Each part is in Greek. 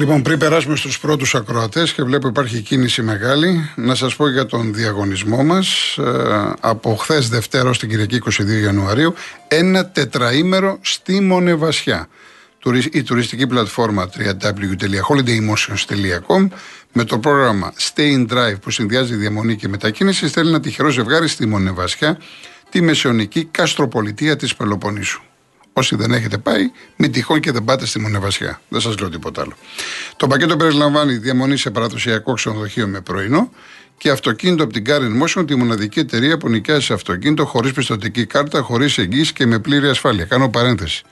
Λοιπόν, πριν περάσουμε στους πρώτους ακροατές και βλέπω υπάρχει κίνηση μεγάλη, να σας πω για τον διαγωνισμό μας ε, από χθες Δευτέρα στην Κυριακή 22 Ιανουαρίου, ένα τετραήμερο στη Μονεβασιά. Η τουριστική πλατφόρμα www.holidaymotions.com με το πρόγραμμα Stay in Drive που συνδυάζει διαμονή και μετακίνηση στέλνει ένα τυχερό ζευγάρι στη Μονεβασιά, τη μεσαιωνική καστροπολιτεία της Πελοποννήσου. Όσοι δεν έχετε πάει, μην τυχόν και δεν πάτε στη Μονεβασιά. Δεν σας λέω τίποτα άλλο. Το πακέτο περιλαμβάνει διαμονή σε παραδοσιακό ξενοδοχείο με πρωινό και αυτοκίνητο από την Car Motion, τη μοναδική εταιρεία που νοικιάζει αυτοκίνητο χωρίς πιστοτική κάρτα, χωρίς εγγύηση και με πλήρη ασφάλεια. Κάνω παρένθεση.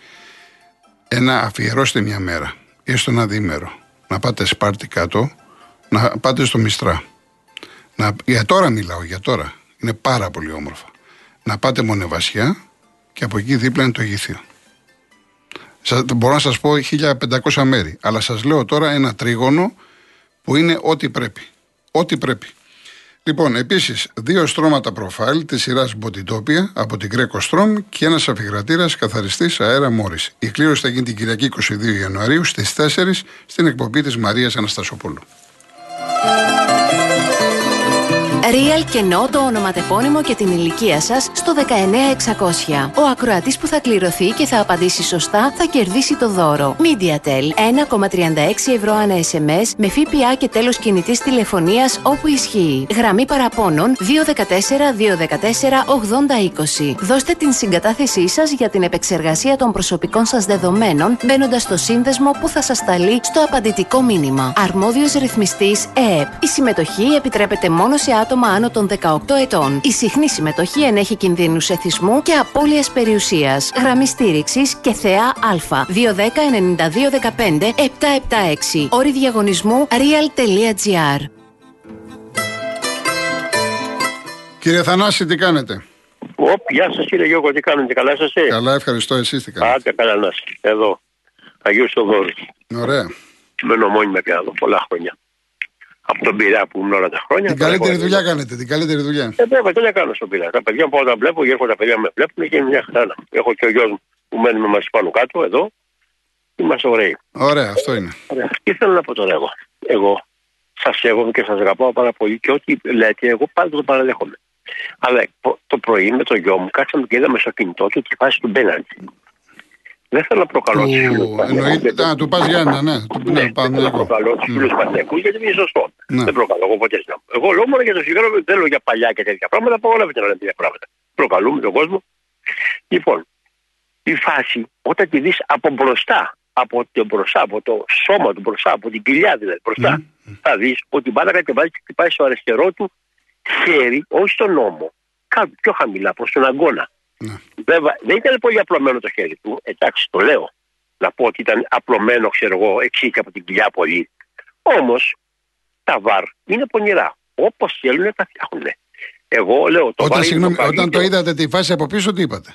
Ένα αφιερώστε μια μέρα ή στο ένα διήμερο να πάτε Σπάρτη κάτω, να πάτε στο Μιστρά. Να, για τώρα μιλάω, για τώρα. Είναι πάρα πολύ όμορφα. Να πάτε Μονεβασιά και από εκεί δίπλα είναι το Γήθιο. Μπορώ να σας πω 1500 μέρη, αλλά σας λέω τώρα ένα τρίγωνο που είναι ό,τι πρέπει. Ό,τι πρέπει. Λοιπόν, επίσης, δύο στρώματα προφάιλ της σειράς Μποτιτόπια από την Greco Strom και ένας αφιγρατήρας καθαριστής αέρα Μόρις. Η κλήρωση θα γίνει την Κυριακή 22 Ιανουαρίου στις 4 στην εκπομπή της Μαρίας Αναστασοπούλου. Real κενό το ονοματεπώνυμο και την ηλικία σας στο 19600. Ο ακροατής που θα κληρωθεί και θα απαντήσει σωστά θα κερδίσει το δώρο. MediaTel 1,36 ευρώ ανά SMS με ΦΠΑ και τέλος κινητής τηλεφωνίας όπου ισχύει. Γραμμή παραπώνων 214-214-8020. Δώστε την συγκατάθεσή σας για την επεξεργασία των προσωπικών σας δεδομένων μπαίνοντας στο σύνδεσμο που θα σας σταλεί στο απαντητικό μήνυμα. Αρμόδιος ρυθμιστής ΕΕΠ. Η συμμετοχή επιτρέπεται μόνο σε άτομα άτομα άνω των 18 ετών. Η συχνή συμμετοχή ενέχει κινδύνους εθισμού και απώλειας περιουσίας. Γραμμή στήριξης και θεά Α. 210-9215-776. Όρη διαγωνισμού real.gr. Κύριε Θανάση, τι κάνετε; Οπ, γεια σας κύριε Γιώργο, τι κάνετε, καλά είστε. Καλά, ευχαριστώ, εσείς τι κάνετε; Άντε, καλά να Εδώ, Αγίου Σοδόρου. Ωραία. Μένω μόνιμα πια εδώ, πολλά χρόνια από τον Πειραιά που ήμουν όλα τα χρόνια. Την καλύτερη δουλειά κάνετε, την καλύτερη δουλειά. Ε, βέβαια, τι να κάνω στον Πειραιά. Τα παιδιά που όταν βλέπω, έρχονται τα παιδιά με βλέπουν και είναι μια χαρά. Έχω και ο γιος μου που μένει με μας πάνω κάτω, εδώ. Είμαστε ωραίοι. Ωραία, αυτό είναι. Ωραία. Τι θέλω να πω τώρα εγώ. Εγώ σας σέβομαι και σας αγαπάω πάρα πολύ και ό,τι λέτε, εγώ πάντα το παραδέχομαι. Αλλά το πρωί με τον γιο μου κάτσαμε και είδαμε στο κινητό του τη φάση του Μπέναντι. Δεν θέλω να προκαλώ του φίλους Εννοείται, να του πας Γιάννα, ναι. Του ναι, δεν θέλω να προκαλώ τους φίλους Πανεκού γιατί είναι σωστός. Ναι. Δεν προκαλώ εγώ ποτέ. Εγώ λέω μόνο για το σιγάρο, δεν λέω για παλιά και τέτοια πράγματα. Απαγορεύεται να λέμε τέτοια πράγματα. Προκαλούμε τον κόσμο. Λοιπόν, η φάση όταν τη δεις από μπροστά, από το μπροστά, από το σώμα του μπροστά, από την κοιλιά δηλαδή μπροστά, mm. θα δεις ότι μπάλα κατεβάζει και χτυπάει στο αριστερό του χέρι, όχι στον νόμο, κάτω πιο χαμηλά προς τον αγκώνα. Ναι. Βέβαια, δεν ήταν πολύ απλωμένο το χέρι του. Εντάξει, το λέω. Να πω ότι ήταν απλωμένο, ξέρω εγώ, εξή από την κοιλιά πολύ. Όμως, τα βαρ είναι πονηρά. Όπως θέλουν τα φτιάχνουν. Εγώ λέω το όταν, συγγνώμη, το όταν το είδατε τη φάση από πίσω, τι είπατε;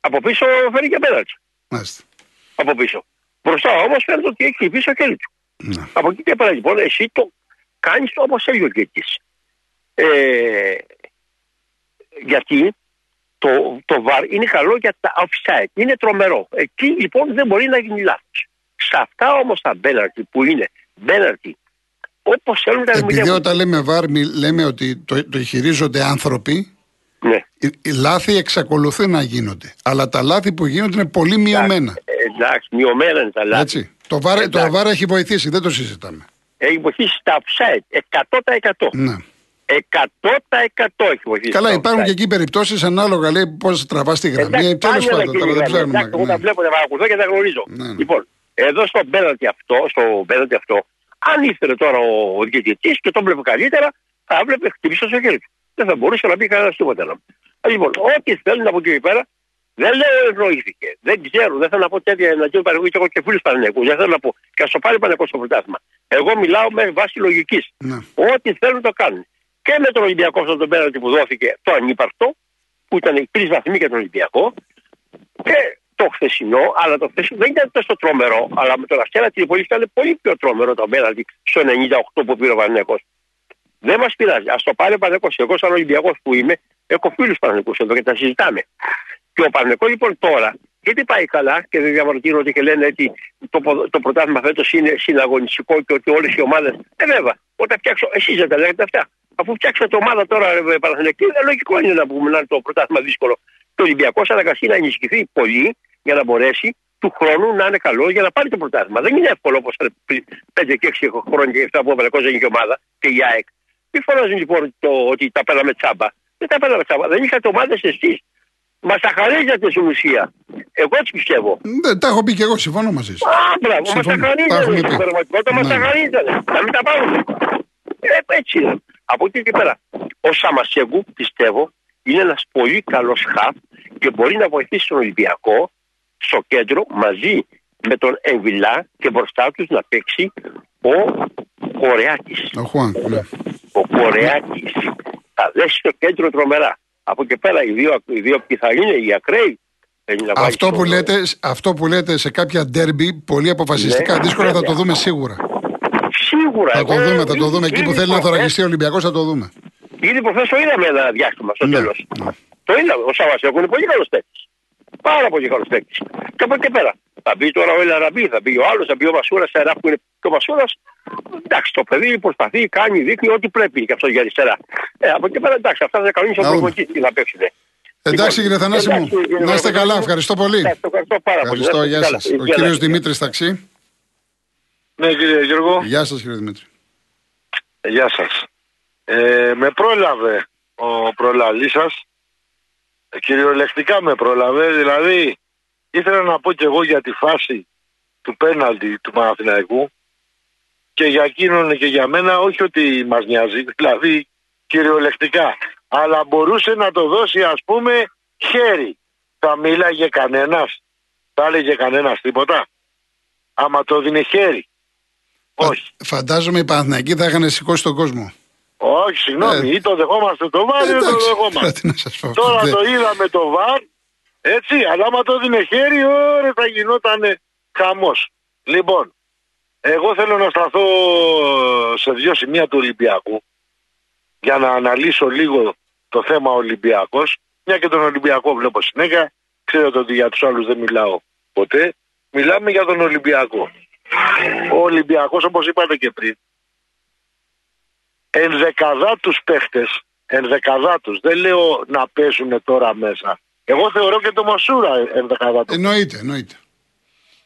Από πίσω φέρει και πέναλτι. Μάλιστα. Από πίσω. Μπροστά όμως φαίνεται ότι έχει πίσω το χέρι του. Ναι. Από εκεί και πέρα λοιπόν, εσύ το κάνεις όπως θέλει ο Ε, γιατί το, το βαρ είναι καλό για τα offside. Είναι τρομερό. Εκεί λοιπόν δεν μπορεί να γίνει λάθος. Σε αυτά όμως τα μπέναρτι που είναι μπέναρτι όπως θέλουν τα Επειδή όταν λέμε βαρ, λέμε ότι το, το χειρίζονται άνθρωποι. Ναι. Οι λάθη εξακολουθούν να γίνονται. Αλλά τα λάθη που γίνονται είναι πολύ μειωμένα. Εντάξει, μειωμένα είναι τα λάθη. Έτσι. Το βάρ, το βάρ έχει βοηθήσει, δεν το συζητάμε. Έχει βοηθήσει τα offside 100%. Ναι. 100% έχει βοηθήσει. Καλά, υπάρχουν και εκεί περιπτώσεις ανάλογα λέει πώς τραβάς τη γραμμή. Τέλος πάντων, τώρα δεν ξέρουμε. Εγώ τα βλέπω, τα παρακολουθώ και τα γνωρίζω. Ναι, ναι. Λοιπόν, εδώ στο πέναλτι αυτό, στο πέναλτι αυτό, αν ήθελε τώρα ο διαιτητή και τον βλέπει καλύτερα, θα έβλεπε χτυπήσει στο χέρι του. Δεν θα μπορούσε να πει κανένας τίποτα. Λοιπόν, ό,τι θέλουν από εκεί και πέρα, δεν λέω ευνοήθηκε. Δεν ξέρω, δεν θέλω να πω τέτοια εναντίον Παναγού και έχω και φίλους Παναγού. Δεν θέλω να πω. Και ας το πάρει Παναγού στο πρωτάθλημα. Εγώ μιλάω με βάση λογικής. Ναι. Ό,τι θέλουν το κάνουν και με τον Ολυμπιακό αυτόν τον πέναλτι που δόθηκε το ανύπαρκτο, που ήταν οι τρεις βαθμοί για τον Ολυμπιακό, και το χθεσινό, αλλά το χθεσινό δεν ήταν τόσο τρομερό, αλλά με τον Αστέρα Τρίπολη ήταν πολύ πιο τρομερό το πέναλτι στο 98 που πήρε ο Πανέκο. Δεν μας πειράζει. Α το πάρει ο Πανέκο. Εγώ, σαν Ολυμπιακός που είμαι, έχω φίλους Πανεκού εδώ και τα συζητάμε. Και ο Πανεκό λοιπόν τώρα γιατί πάει καλά και δεν διαμαρτύρονται και λένε ότι το, το πρωτάθλημα φέτος είναι συναγωνιστικό και ότι όλες οι ομάδε. Ε, βέβαια, όταν φτιάξω, εσείς δεν τα λέγατε αυτά. Αφού φτιάξατε ομάδα τώρα, ε, Παναθηναϊκή, είναι λογικό είναι να πούμε να είναι το πρωτάθλημα δύσκολο. Το Ολυμπιακός αναγκαστεί να ενισχυθεί πολύ για να μπορέσει του χρόνου να είναι καλό για να πάρει το πρωτάθλημα. Δεν είναι εύκολο όπως 5 και 6 χρόνια και 7 που ο Παναγό δεν είχε ομάδα και η ΑΕΚ. Μη φωνάζουν λοιπόν το, ότι τα πέραμε τσάμπα; Δεν τα πέραμε τσάμπα. Δεν είχατε ομάδες εσείς. Μας τα χαρίζατε στην ουσία. Εγώ έτσι πιστεύω. Δεν τα έχω πει και εγώ, συμφωνώ μαζί σα. Α, μπράβο, μας τα χαρίζατε. Στην πραγματικότητα μας τα ναι. χαρίζατε. Να μην τα πάρουμε. Ε, έτσι είναι. Από εκεί και πέρα. Ο Σαμασέγκου πιστεύω είναι ένας πολύ καλός χαφ και μπορεί να βοηθήσει τον Ολυμπιακό στο κέντρο μαζί με τον Εμβιλά και μπροστά τους να παίξει ο Κορεάκης. Ο Χουάν, ναι. Ο Κορεάκης. Θα δέσει το κέντρο τρομερά. Από εκεί πέρα οι δύο, οι δύο είναι οι ακραίοι. Αυτό που, λέτε, αυτό που λέτε σε κάποια ντέρμπι, πολύ αποφασιστικά, ναι, δύσκολα θα το δούμε σίγουρα. Σίγουρα. Θα το δούμε, θα το δούμε. Εκεί που θέλει να θωρακιστεί ο Ολυμπιακός θα το δούμε. Ήδη προχθές το είδαμε ένα διάστημα στο ναι, τέλος. Ναι. Το είδαμε. Ο Σαββασέκο είναι πολύ καλός παίκτης. Πάρα πολύ καλός παίκτης. Και από εκεί πέρα. Θα μπει τώρα ο Ελαραμπή, θα μπει ο άλλος, θα μπει ο Μασούρας αριστερά που είναι. Και ο Μασούρας, εντάξει, το παιδί προσπαθεί, κάνει, δείχνει ό,τι πρέπει και αυτός για αριστερά. Ε, από εκεί πέρα εντάξει, αυτά θα κανονίσει ο προπονητή τι θα παίξουν. Εντάξει κύριε Θανάση μου, να είστε καλά, ευχαριστώ πολύ. Ευχαριστώ πάρα πολύ. Ευχαριστώ, γεια σας. Ο κύριος Δημήτρης Ταξί. Ναι κύριε Γιώργο. Γεια σας κύριε Δημήτρη. Γεια σας. Ε, με πρόλαβε ο προλαλής σας. Κυριολεκτικά με πρόλαβε. Δηλαδή, ήθελα να πω και εγώ για τη φάση του πέναλτι του Παναθηναϊκού και για εκείνον και για μένα, όχι ότι μας νοιάζει, δηλαδή κυριολεκτικά. Αλλά μπορούσε να το δώσει, ας πούμε, χέρι. Θα μίλαγε κανένας, θα έλεγε κανένας τίποτα. Άμα το δίνει χέρι. Όχι. Φαντάζομαι οι Παναθηναϊκοί θα είχαν σηκώσει τον κόσμο. Όχι, συγγνώμη, ε, ή το δεχόμαστε το βάρ ή το δεχόμαστε. Τώρα το είδαμε το βάρ, έτσι, αλλά άμα το δίνει χέρι, ωραία θα γινόταν χαμός. Λοιπόν, εγώ θέλω να σταθώ σε δύο σημεία του Ολυμπιακού για να αναλύσω λίγο το θέμα Ολυμπιακός. Μια και τον Ολυμπιακό βλέπω συνέχεια. Ξέρετε ότι για τους άλλους δεν μιλάω ποτέ. Μιλάμε για τον Ολυμπιακό. Ο Ολυμπιακός όπως είπατε και πριν ενδεκαδά τους παίχτες, ενδεκαδά τους, δεν λέω να παίζουν τώρα μέσα. Εγώ θεωρώ και το Μασούρα ενδεκαδά τους. Εννοείται, εννοείται.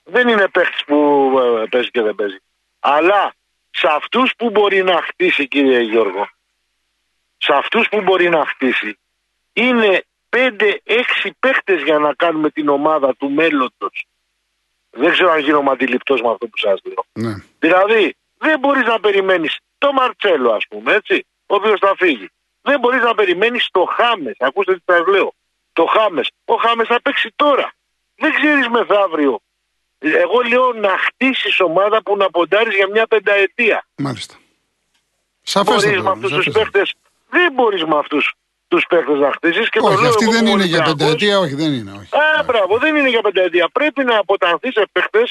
Δεν είναι παίχτης που ε, παίζει και δεν παίζει. Αλλά σε αυτούς που μπορεί να χτίσει κύριε Γιώργο, σε αυτούς που μπορεί να χτίσει, είναι 5-6 παίχτες για να κάνουμε την ομάδα του μέλλοντος. Δεν ξέρω αν γίνομαι αντιληπτός με αυτό που σας λέω. Ναι. Δηλαδή, δεν μπορείς να περιμένεις το Μαρτσέλο, ας πούμε, έτσι, ο οποίος θα φύγει. Δεν μπορείς να περιμένεις το Χάμες. Ακούστε τι σας λέω. Το Χάμες. Ο Χάμες θα παίξει τώρα. Δεν ξέρεις μεθαύριο. Εγώ λέω να χτίσεις ομάδα που να ποντάρεις για μια πενταετία. Μάλιστα. Σαφέστατα. Μπορείς με αυτούς τους παίχτες. Δεν μπορείς με αυτούς τους παίχτε να χτίσεις. Όχι, λέω, αυτή δεν είναι για πενταετία, όχι, δεν είναι. Όχι. Α, μπράβο, δεν είναι για πενταετία. Πρέπει να αποτανθείς σε παίχτε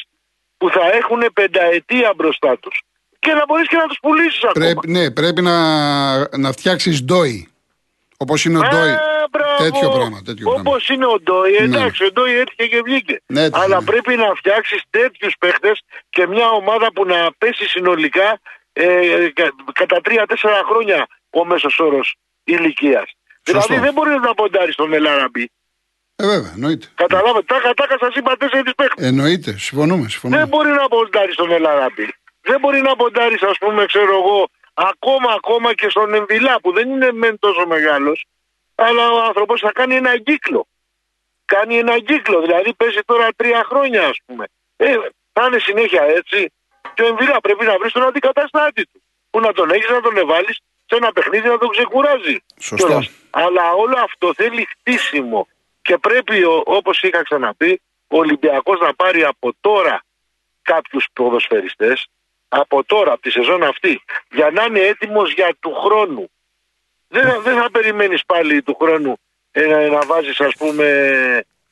που θα έχουν πενταετία μπροστά τους και να μπορείς και να τους πουλήσεις ακόμα. Ναι, πρέπει να, να φτιάξεις ντόι. Όπως είναι ο Ντόι. Τέτοιο πράγμα. Όπως είναι ο Ντόι, ναι. εντάξει, ο Ντόι έτυχε και βγήκε. Ναι, Αλλά ναι. πρέπει να φτιάξεις τέτοιους παίχτε και μια ομάδα που να πέσει συνολικά ε, κατά τρία-τέσσερα χρόνια ο μέσος όρος ηλικίας. Δηλαδή δεν μπορεί να ποντάρεις στον Ελάραμπη. Ε, βέβαια, εννοείται. Καταλάβατε, τάκα τάκα σας είπα τέσσερις παίχτε. Εννοείται, συμφωνούμε, συμφωνούμε. Δεν μπορεί να ποντάρεις στον Ελάραμπη. Δεν μπορεί να ποντάρεις, ας πούμε, ξέρω εγώ, ακόμα ακόμα και στον Εμβιλά που δεν είναι μεν τόσο μεγάλος, αλλά ο άνθρωπος θα κάνει ένα κύκλο. Κάνει ένα κύκλο, δηλαδή παίζει τώρα τρία χρόνια, ας πούμε. Ε, θα είναι συνέχεια έτσι. Και ο Εμβιλά πρέπει να βρει τον αντικαταστάτη του. Που να τον έχεις, να τον εβάλεις σε ένα παιχνίδι να τον ξεκουράζει. Σωστό. Αλλά όλο αυτό θέλει χτίσιμο. Και πρέπει, όπως είχα ξαναπεί, ο Ολυμπιακός να πάρει από τώρα κάποιους ποδοσφαιριστές από τώρα, από τη σεζόν αυτή, για να είναι έτοιμος για του χρόνου. Δεν, δεν θα περιμένεις πάλι του χρόνου ε, να, να βάζεις, ας πούμε,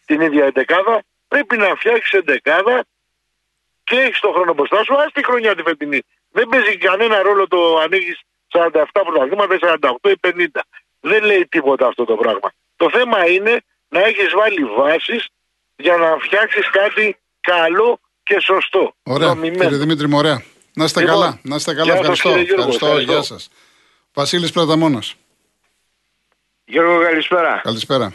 την ίδια εντεκάδα. Πρέπει να φτιάξεις εντεκάδα και έχεις τον χρόνο μπροστά σου. Α τη χρονιά τη φετινή. Δεν παίζει κανένα ρόλο το ανοίγεις 47 πρωταθλήματα, 48 ή 50. Δεν λέει τίποτα αυτό το πράγμα. Το θέμα είναι να έχεις βάλει βάσεις για να φτιάξεις κάτι καλό και σωστό. Ωραία. Κύριε Δημήτρη Μωρέα. Να είστε λοιπόν, καλά. Να είστε καλά. Ευχαριστώ. ευχαριστώ. Γεια σας. Βασίλης Πλαταμόνα. Γιώργο, καλησπέρα. Καλησπέρα.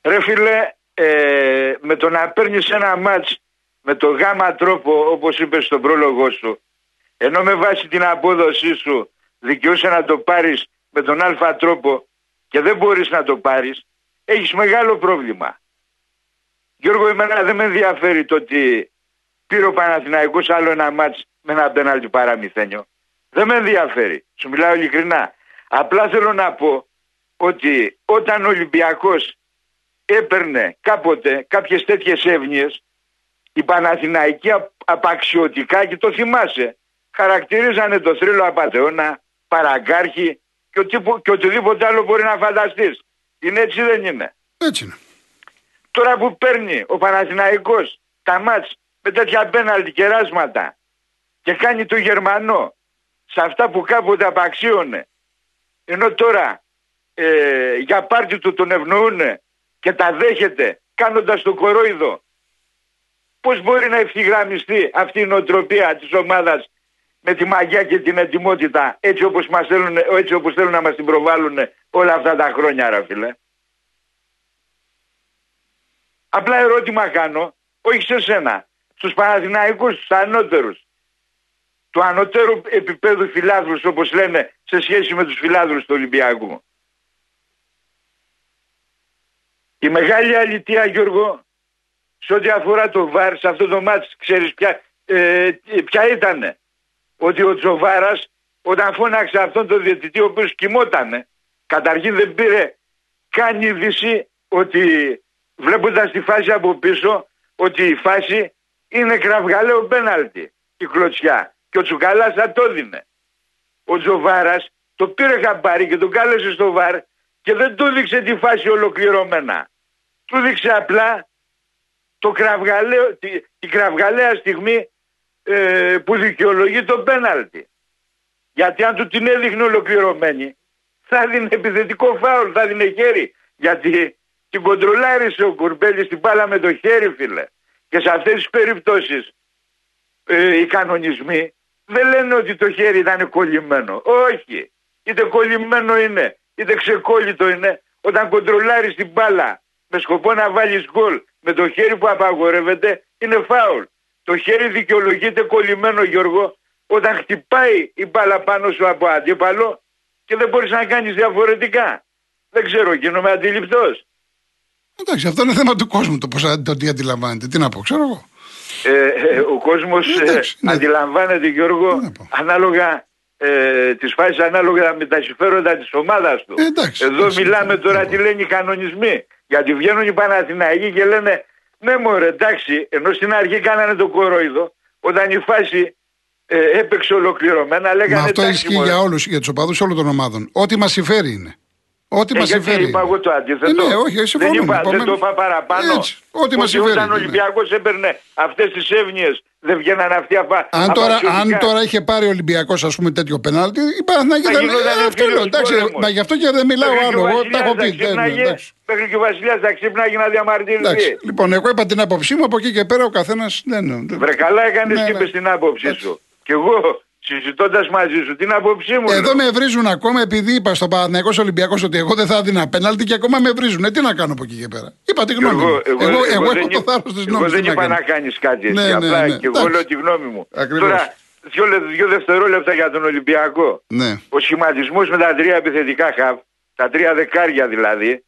Ρε φίλε, ε, με το να παίρνεις ένα μάτς με το γάμα τρόπο, όπως είπες στον πρόλογο σου, ενώ με βάση την απόδοσή σου δικαιούσε να το πάρεις με τον αλφα τρόπο και δεν μπορείς να το πάρεις, έχεις μεγάλο πρόβλημα. Γιώργο, εμένα δεν με ενδιαφέρει το ότι πήρε ο Παναθηναϊκός άλλο ένα μάτς με ένα πέναλτι παραμυθένιο. Δεν με ενδιαφέρει. Σου μιλάω ειλικρινά. Απλά θέλω να πω ότι όταν ο Ολυμπιακός έπαιρνε κάποτε κάποιες τέτοιες εύνοιες οι Παναθηναϊκοί απαξιωτικά και το θυμάσαι χαρακτηρίζανε το θρύλο απατεώνα, παραγκάρχη και, ο, και οτιδήποτε άλλο μπορεί να φανταστείς. Είναι έτσι δεν είναι. Έτσι είναι. Τώρα που παίρνει ο Παναθηναϊκός τα μάτς με τέτοια πέναλτι κεράσματα και κάνει το Γερμανό σε αυτά που κάποτε απαξίωνε ενώ τώρα ε, για πάρτι του τον ευνοούν και τα δέχεται κάνοντας το κορόιδο πώς μπορεί να ευθυγραμμιστεί αυτή η νοοτροπία της ομάδας με τη μαγιά και την ετοιμότητα έτσι όπως, μας θέλουν, έτσι όπως θέλουν να μας την προβάλλουν όλα αυτά τα χρόνια ρε φίλε. Απλά ερώτημα κάνω, όχι σε σένα, στους Παναθηναϊκούς, στους ανώτερους, του ανωτέρου επίπεδου φιλάδρους όπως λένε σε σχέση με τους φιλάδρους του Ολυμπιακού. Η μεγάλη αλήθεια Γιώργο σε ό,τι αφορά το ΒΑΡ σε αυτό το μάτς ξέρεις ποια, ε, ποια ήτανε; Ότι ο Τζοβάρας όταν φώναξε αυτόν τον διαιτητή ο οποίος κοιμότανε καταρχήν δεν πήρε καν είδηση ότι βλέποντας τη φάση από πίσω ότι η φάση είναι κραυγαλαίο πέναλτι η κλωτσιά και ο Τσουκαλάς θα το δίνε. Ο Τζοβάρας το πήρε χαμπάρι και τον κάλεσε στο βαρ και δεν του δείξε τη φάση ολοκληρωμένα. Του δείξε απλά το κραυγαλαίο, τη, τη κραυγαλαία στιγμή ε, που δικαιολογεί το πέναλτι. Γιατί αν του την έδειχνε ολοκληρωμένη θα δίνει επιθετικό φάουλ, θα δίνει χέρι. Γιατί την κοντρολάρισε ο Κουρμπέλης την μπάλα με το χέρι φίλε. Και σε αυτές τις περιπτώσεις ε, οι κανονισμοί δεν λένε ότι το χέρι ήταν κολλημένο. Όχι. Είτε κολλημένο είναι, είτε ξεκόλλητο είναι. Όταν κοντρολάρεις την μπάλα με σκοπό να βάλεις γκολ με το χέρι που απαγορεύεται είναι φάουλ. Το χέρι δικαιολογείται κολλημένο Γιώργο όταν χτυπάει η μπάλα πάνω σου από αντίπαλο και δεν μπορείς να κάνεις διαφορετικά. Δεν ξέρω, γίνομαι αντιληπτός. Εντάξει, αυτό είναι θέμα του κόσμου το πώς το τι αντιλαμβάνεται. Τι να πω, ξέρω εγώ. Ε, ε, ο κόσμος ε, ναι. αντιλαμβάνεται Γιώργο ανάλογα ε, τις φάσεις ανάλογα με τα συμφέροντα της ομάδας του. Εντάξει, Εδώ μιλάμε τώρα τι λένε οι κανονισμοί. Γιατί βγαίνουν οι Παναθηναϊκοί και λένε ναι μωρέ εντάξει ενώ στην αρχή κάνανε το κορόιδο όταν η φάση ε, έπαιξε ολοκληρωμένα λέγανε Μα αυτό ισχύει για όλους, για τους οπαδούς όλων των ομάδων. Ό,τι μας συμφέρει είναι. Ό,τι ε, μας συμφέρει. είπα εγώ το αντίθετο. Ε, ναι, όχι, συμφωνώ. Δεν, είπα, δεν το είπα παραπάνω. Έτσι, ό,τι μας συμφέρει. Όταν ο Ολυμπιακός έπαιρνε αυτές τις εύνοίε, δεν βγαίναν αυτοί απα... αν, τώρα, αν τώρα είχε πάρει ο Ολυμπιακός τέτοιο πενάλτι, η Παναθηναϊκή θα ήταν αυτό. Εντάξει, μα γι' αυτό και δεν μιλάω άλλο. Εγώ τα έχω πει. Μέχρι και ο Βασιλιάς θα ξύπναγε να διαμαρτυρηθεί. Λοιπόν, εγώ είπα την άποψή μου από εκεί και πέρα ο καθένας. Βρε καλά έκανες ναι, και είπες ναι. την άποψή σου. Και εγώ συζητώντας μαζί σου την άποψή μου. Εδώ με βρίζουν ακόμα επειδή είπα στο Παναγιακό Ολυμπιακός ότι εγώ δεν θα έδινα πέναλτι και ακόμα με βρίζουν. Ε, τι να κάνω από εκεί και πέρα. Είπα τη γνώμη μου. Εγώ, εγώ, εγώ, έχω το θάρρος της γνώμης Εγώ δεν είπα να κάνεις κάτι έτσι. Ναι, ναι, απλά ναι, και εγώ λέω τη γνώμη μου. Ακριβώς. Τώρα, δύο, δύο δευτερόλεπτα για τον Ολυμπιακό. Ναι. Ο σχηματισμός με τα τρία επιθετικά χαβ, τα τρία δεκάρια δηλαδή,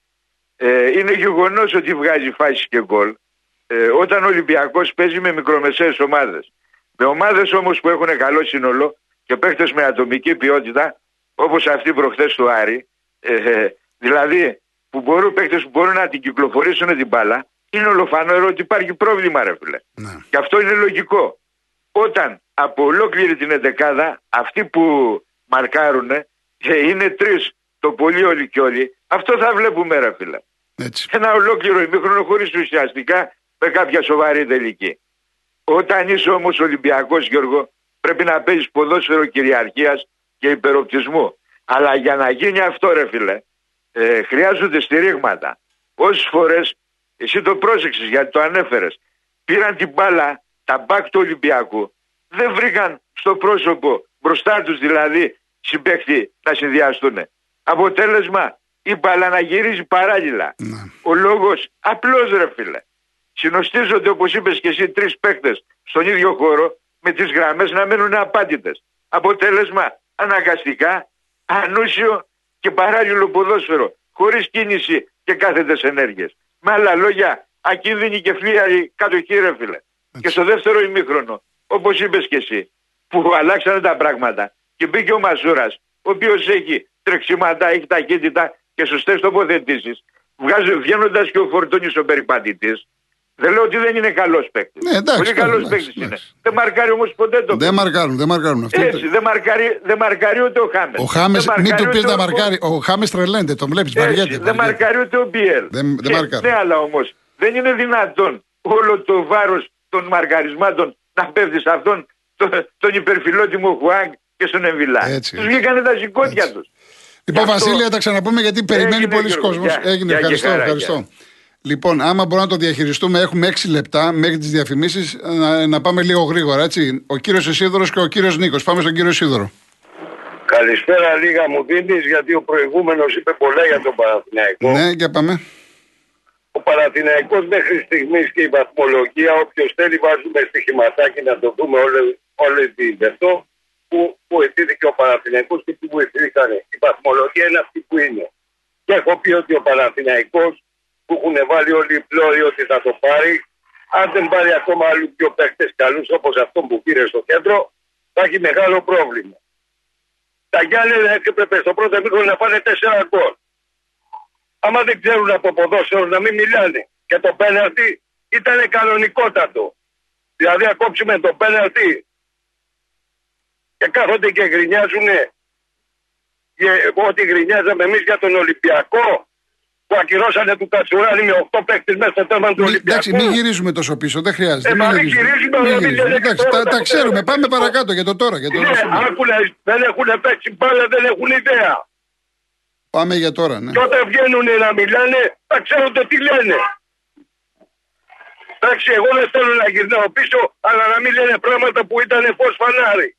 ε, είναι γεγονός ότι βγάζει φάση και γκολ. Ε, όταν ο Ολυμπιακός παίζει με μικρομεσαίες ομάδες. Με ομάδες όμως που έχουν καλό σύνολο και παίχτες με ατομική ποιότητα όπως αυτή προχθές του Άρη ε, ε, δηλαδή που μπορούν, παίχτες που μπορούν να την κυκλοφορήσουν την μπάλα είναι ολοφανό ότι υπάρχει πρόβλημα ρε φίλε. Ναι. Και αυτό είναι λογικό. Όταν από ολόκληρη την εντεκάδα αυτοί που μαρκάρουν και είναι τρεις το πολύ όλοι και όλοι αυτό θα βλέπουμε ρε φίλε. Έτσι. Ένα ολόκληρο ημίχρονο χωρίς ουσιαστικά με κάποια σοβαρή τελική. Όταν είσαι όμως Ολυμπιακός Γιώργο πρέπει να παίζεις ποδόσφαιρο κυριαρχίας και υπεροπτισμού. Αλλά για να γίνει αυτό ρε φίλε ε, χρειάζονται στηρίγματα. Όσες φορές Εσύ το πρόσεξες γιατί το ανέφερες. Πήραν την μπάλα, τα μπακ του Ολυμπιακού. Δεν βρήκαν στο πρόσωπο, μπροστά τους δηλαδή, συμπέχτη να συνδυαστούν. Αποτέλεσμα, η μπάλα να γυρίζει παράλληλα. Ναι. Ο λόγος απλός ρε φίλε. Συνοστίζονται όπως είπες και εσύ τρεις παίκτες στον ίδιο χώρο με τις γραμμές να μένουν απάντητες. Αποτέλεσμα αναγκαστικά ανούσιο και παράλληλο ποδόσφαιρο χωρίς κίνηση και κάθετες ενέργειες. Με άλλα λόγια ακίνδυνη και φλίαρη κατοχή ρε φίλε. Και στο δεύτερο ημίχρονο όπως είπες και εσύ που αλλάξανε τα πράγματα και μπήκε ο Μασούρας ο οποίος έχει τρεξίματα, έχει ταχύτητα και σωστές τοποθετήσεις βγαίνοντας και ο Φορτούνης ο περιπατητής δεν λέω ότι δεν είναι καλός παίκτης. Ναι, εντάξει, Πολύ καλός παίκτης είναι. Δεν μαρκάρει όμως ποτέ το Δεν μαρκάρουν, δεν μαρκάρουν. Αυτό Έτσι, δεν μαρκάρει, δεν μαρκάρει ούτε ο Χάμες. Ο Χάμες, μην του πεις να μαρκάρει. Ο Χάμες τρελαίνεται, τον βλέπεις, βαριέται. Δεν μαρκάρει ούτε ο Μπιέλ. Δεν, δεν μαρκάρει. Ναι, αλλά όμως δεν είναι δυνατόν όλο το βάρος των μαρκαρισμάτων να πέφτει σε αυτόν τον, τον υπερφιλότιμο Χουάνγκ και στον Εμβιλά. Τους βγήκανε τα σηκώτια τους. Λοιπόν, Βασίλεια, τα ξαναπούμε γιατί περιμένει πολλοί κόσμος. Έγινε, ευχαριστώ. ευχαριστώ. Λοιπόν, άμα μπορούμε να το διαχειριστούμε, έχουμε 6 λεπτά μέχρι τις διαφημίσεις να, να, πάμε λίγο γρήγορα. Έτσι. Ο κύριος Εσίδωρος και ο κύριος Νίκος. Πάμε στον κύριο Εσίδωρο. Καλησπέρα, λίγα μου δίνεις, γιατί ο προηγούμενος είπε πολλά για τον Παναθηναϊκό. Ναι, για πάμε. Ο Παναθηναϊκός μέχρι στιγμής και η βαθμολογία, όποιος θέλει, βάζουμε στοιχηματάκι να το δούμε όλη την αυτό που βοηθήθηκε ο Παναθηναϊκός και που βοηθήθηκαν. Η βαθμολογία είναι αυτή που είναι. Και έχω πει ότι ο Παναθηναϊκός που έχουν βάλει όλοι οι πλώροι ότι θα το πάρει. Αν δεν πάρει ακόμα άλλου πιο παίχτε καλούς όπως αυτό που πήρε στο κέντρο, θα έχει μεγάλο πρόβλημα. Τα Γιάννενα έπρεπε στο πρώτο μήκο να πάνε τέσσερα γκολ. Άμα δεν ξέρουν από ποδόσφαιρο να μην μιλάνε. Και το πέναλτι ήταν κανονικότατο. Δηλαδή, ακόψουμε το πέναλτι και κάθονται και γκρινιάζουν ότι γκρινιάζαμε εμείς για τον Ολυμπιακό που ακυρώσανε του Κατσουράνη με 8 παίκτες μέσα στο θέμα του Ολυμπιακού. Εντάξει, μην γυρίζουμε τόσο πίσω, δεν χρειάζεται. Ε, μην γυρίζουμε, μην γυρίζουμε. Εντάξει, τα, τα ξέρουμε, πάμε παρακάτω για το τώρα. Για το ναι, άκουλε, δεν έχουν παίξει μπάλα, δεν έχουν ιδέα. Πάμε για τώρα, ναι. Και όταν βγαίνουν να μιλάνε, θα ξέρουν το τι λένε. Εντάξει, εγώ δεν θέλω να γυρνάω πίσω, αλλά να μην λένε πράγματα που ήταν φως φανάρι.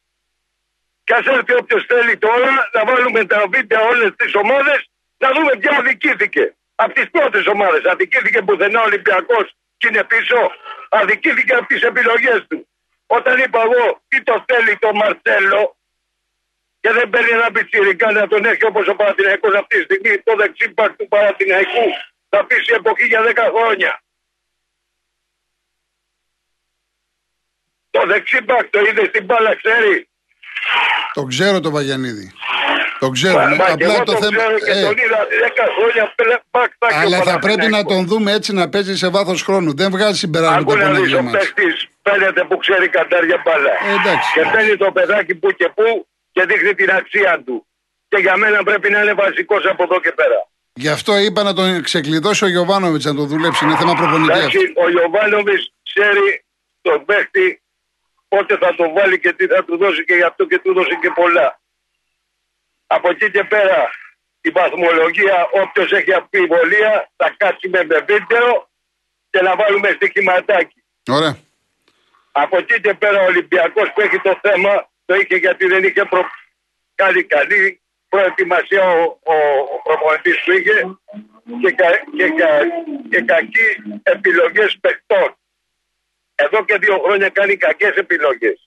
Και ας έρθει όποιος θέλει τώρα να βάλουμε τα βίντεο όλες τις ομάδες να δούμε ποια αδικήθηκε. Από τις πρώτες ομάδες. Αδικήθηκε πουθενά ο Ολυμπιακός και είναι πίσω. Αδικήθηκε από τις επιλογές του. Όταν είπα εγώ τι το θέλει το Μαρσέλο και δεν παίρνει ένα πιτσιρικά να τον έχει όπως ο Παναθηναϊκός αυτή τη στιγμή το δεξίπακ του Παναθηναϊκού θα πείσει εποχή για 10 χρόνια. Το δεξίπακ το είδε στην μπάλα ξέρει. Το ξέρω το Βαγιανίδη. Το ξέρω. Μα, μα απλά το, θέμα. Ξέρω και ε, τον είδα 10 χρόνια μπακ, Αλλά θα πρέπει να τον δούμε έτσι να παίζει σε βάθος χρόνου. Δεν βγάζει συμπεράσματα από ένα δύο μάτς. Φαίνεται που ξέρει κατάρια μπάλα. Ε, και παίρνει το παιδάκι που και που και δείχνει την αξία του. Και για μένα πρέπει να είναι βασικός από εδώ και πέρα. Γι' αυτό είπα να τον ξεκλειδώσει ο Γιωβάνοβιτς να τον δουλέψει. Είναι θέμα προπονητή. Ο Γιωβάνοβιτς ξέρει τον παίχτη πότε θα τον βάλει και τι θα του δώσει και γι' αυτό και του δώσει και πολλά. Από εκεί και πέρα η βαθμολογία όποιος έχει αμφιβολία θα κάτσει με βίντεο και να βάλουμε στοιχηματάκι. Ωραία. Από εκεί και πέρα ο Ολυμπιακός που έχει το θέμα το είχε γιατί δεν είχε προ... καλή καλή προετοιμασία ο, ο, ο προπονητής που είχε και, κα, και, κα, και κακή επιλογές παιχτών. Εδώ και δύο χρόνια κάνει κακές επιλογές.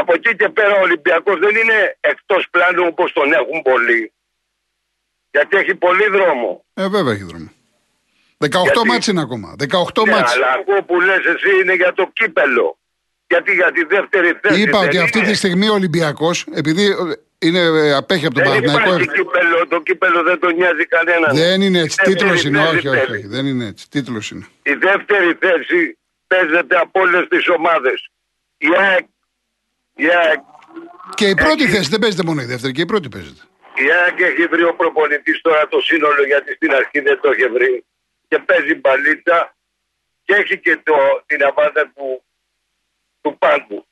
Από εκεί και πέρα ο Ολυμπιακός δεν είναι εκτός πλάνου όπως τον έχουν πολλοί. Γιατί έχει πολύ δρόμο. Ε, βέβαια έχει δρόμο. 18 γιατί... μάτς είναι ακόμα. 18 ναι, μάτς. Αλλά αυτό που λες εσύ είναι για το κύπελο. Γιατί για τη δεύτερη θέση. Είπα ότι είναι. αυτή τη στιγμή ο Ολυμπιακός, επειδή είναι, ε, απέχει από τον Παναθηναϊκό. Δεν υπάρχει κύπελο, το κύπελο δεν τον νοιάζει κανένα. Δεν είναι έτσι. Τίτλος είναι. Όχι, όχι, όχι, Δεν είναι έτσι. Τίτλος είναι. Η δεύτερη θέση παίζεται από όλες τις ομάδες. Η ΑΕΚ Yeah. Και η πρώτη έχει... θέση δεν παίζεται μόνο η δεύτερη, και η πρώτη παίζεται. Η ΑΕΚ έχει βρει ο προπονητής τώρα το σύνολο γιατί στην αρχή δεν το είχε βρει και παίζει μπαλίτσα και έχει και το, την αβάντα του, του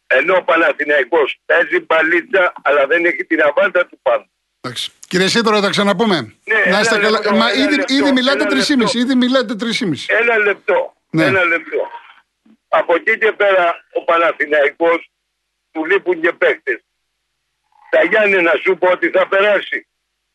Ενώ ο Παναθηναϊκός παίζει μπαλίτσα αλλά δεν έχει την αβάντα του πάντου. Εντάξει. Κύριε Σίδωρο, θα ξαναπούμε. Ναι, να είστε καλά. Μα ήδη, ήδη μιλάτε 3,5. Ήδη μιλάτε 3,5. Ένα λεπτό. Ναι. Ένα λεπτό. Από εκεί και πέρα ο Παναθηναϊκός του λείπουν και παίκτες. Τα Γιάννη να σου πω ότι θα περάσει.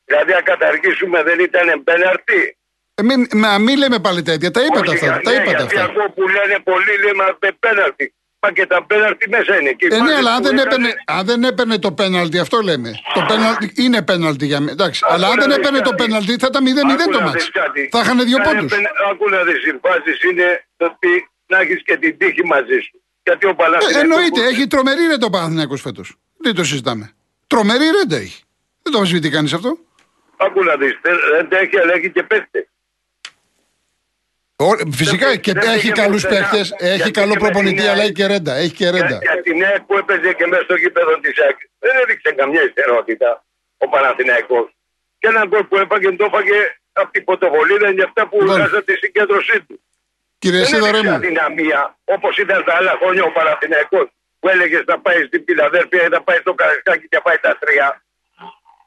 Δηλαδή αν καταργήσουμε δεν ήταν πέναρτη. Ε, μην, μην λέμε πάλι τέτοια, τα είπατε αυτά. Ναι, τα είπατε αυτά. αυτό που λένε πολλοί λέμε πέναρτη. Μα και τα πέναλτι μέσα είναι. Και ε, ναι, αλλά αν δεν, έπαιρνε, αν δεν έπαιρνε το πέναλτι, αυτό λέμε. Το πέναλτι είναι πέναλτι για μένα. Εντάξει. Αλλά αν δεν έπαιρνε το πέναλτι, θα ήταν 0-0 το μάτι. Θα είχαν δύο πόντους. Άκου να δεις, οι είναι ότι να έχεις και την τύχη μαζί σου. Γιατί ο Παναθηναϊκός... Ε, εννοείται, έχει τρομερή ρέντα ο Παναθηναϊκός φέτος. Δεν το συζητάμε. Τρομερή ρέντα έχει. Δεν το αμφισβητεί κανείς αυτό. Άκου να δεις, δεν έχει, αλλά έχει και παίχτε. Φυσικά και έχει καλούς παίχτε, έχει καλό προπονητή, αλλά έχει και ρέντα. Έχει και ρέντα. Για, την ΕΚ που έπαιζε και μέσα στο γήπεδο της ΕΚ δεν έδειξε καμιά ιστερότητα ο Παναθηναϊκός. Και έναν γκολ που έφαγε το έφαγε από την πρωτοβολίδα για αυτά που βγάζα τη συγκέντρωσή του. Κύριε Σίδωρε μου. αδυναμία όπως ήταν τα άλλα χρόνια ο Παναθηναϊκός που έλεγες θα πάει στην Πιλαδέρφια ή θα πάει στο Καραϊσκάκι και πάει τα τρία.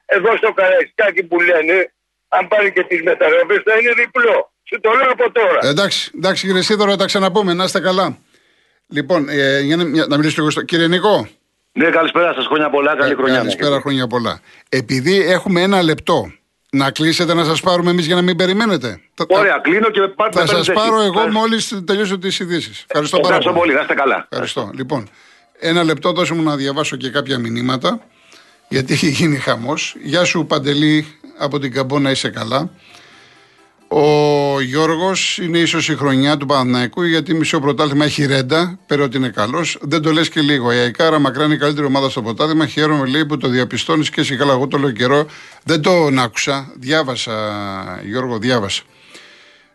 Εδώ στο Καραϊσκάκι που λένε, αν πάρει και τις μεταγραφές θα είναι διπλό. Σου το λέω από τώρα. Εντάξει, εντάξει κύριε Σίδωρο, τα ξαναπούμε. Να είστε καλά. Λοιπόν, ε, για να, να μιλήσω λίγο στο. Κύριε Νικό. Ναι, καλησπέρα σας. Χρόνια πολλά. Καλή ε, χρονιά. Καλησπέρα, χρόνια πολλά. Επειδή έχουμε ένα λεπτό να κλείσετε να σας πάρουμε εμείς για να μην περιμένετε. Ωραία, κλείνω και πάρτε Θα σας πάρω εγώ μόλις τελειώσω τις ειδήσεις. Ευχαριστώ πάρα πολύ. πολύ. Να είστε καλά. Ευχαριστώ. Λοιπόν, ένα λεπτό δώσε μου να διαβάσω και κάποια μηνύματα. Γιατί έχει γίνει χαμός. Γεια σου Παντελή από την Καμπόνα, είσαι καλά. Ο Γιώργος είναι ίσως η χρονιά του Παναθηναϊκού γιατί μισό πρωτάθλημα έχει ρέντα. Πέρα ότι είναι καλός. Δεν το λες και λίγο. Η Αϊκάρα μακράν είναι η καλύτερη ομάδα στο πρωτάθλημα. Χαίρομαι λέει που το διαπιστώνεις και εσύ καλά. Εγώ το λέω καιρό. Δεν το άκουσα. Διάβασα, Γιώργο, διάβασα.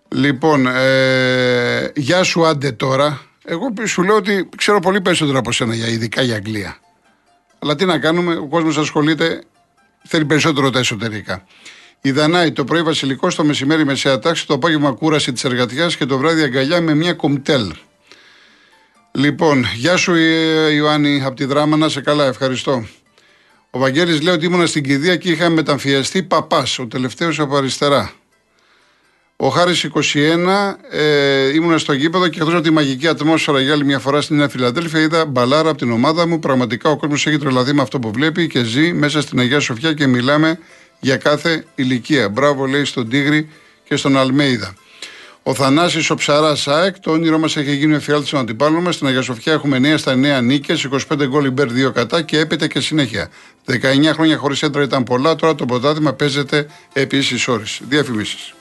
Λοιπόν, ε, γεια σου άντε τώρα. Εγώ σου λέω ότι ξέρω πολύ περισσότερο από σένα για ειδικά για Αγγλία. Αλλά τι να κάνουμε, ο κόσμος ασχολείται, θέλει περισσότερο τα εσωτερικά. Η Δανάη το πρωί βασιλικό, το μεσημέρι μεσαία τάξη, το απόγευμα κούραση της εργατιάς και το βράδυ αγκαλιά με μια κομτέλ. Λοιπόν, γεια σου Ιωάννη από τη δράμα, να σε καλά, ευχαριστώ. Ο Βαγγέλης λέει ότι ήμουν στην κηδεία και είχα μεταμφιαστεί παπάς, ο τελευταίος από αριστερά. Ο Χάρης 21, ε, ήμουν στο γήπεδο και εκτό από τη μαγική ατμόσφαιρα για άλλη μια φορά στην Νέα Φιλαδέλφια, είδα μπαλάρα από την ομάδα μου. Πραγματικά ο κόσμος έχει τρελαθεί με αυτό που βλέπει και ζει μέσα στην Αγία Σοφιά και μιλάμε για κάθε ηλικία. Μπράβο, λέει στον Τίγρη και στον Αλμέιδα. Ο Θανάσης ο Ψαράς ΣΑΕΚ, το όνειρό μας έχει γίνει εφιάλτης των αντιπάλων μας. Στην Αγία Σοφιά έχουμε 9 στα 9 νίκες, 25 γκολ υπέρ 2 κατά και έπειτα και συνέχεια. 19 χρόνια χωρίς έντρα ήταν πολλά, τώρα το πρωτάθλημα παίζεται επίση όρι. Διαφημίσεις.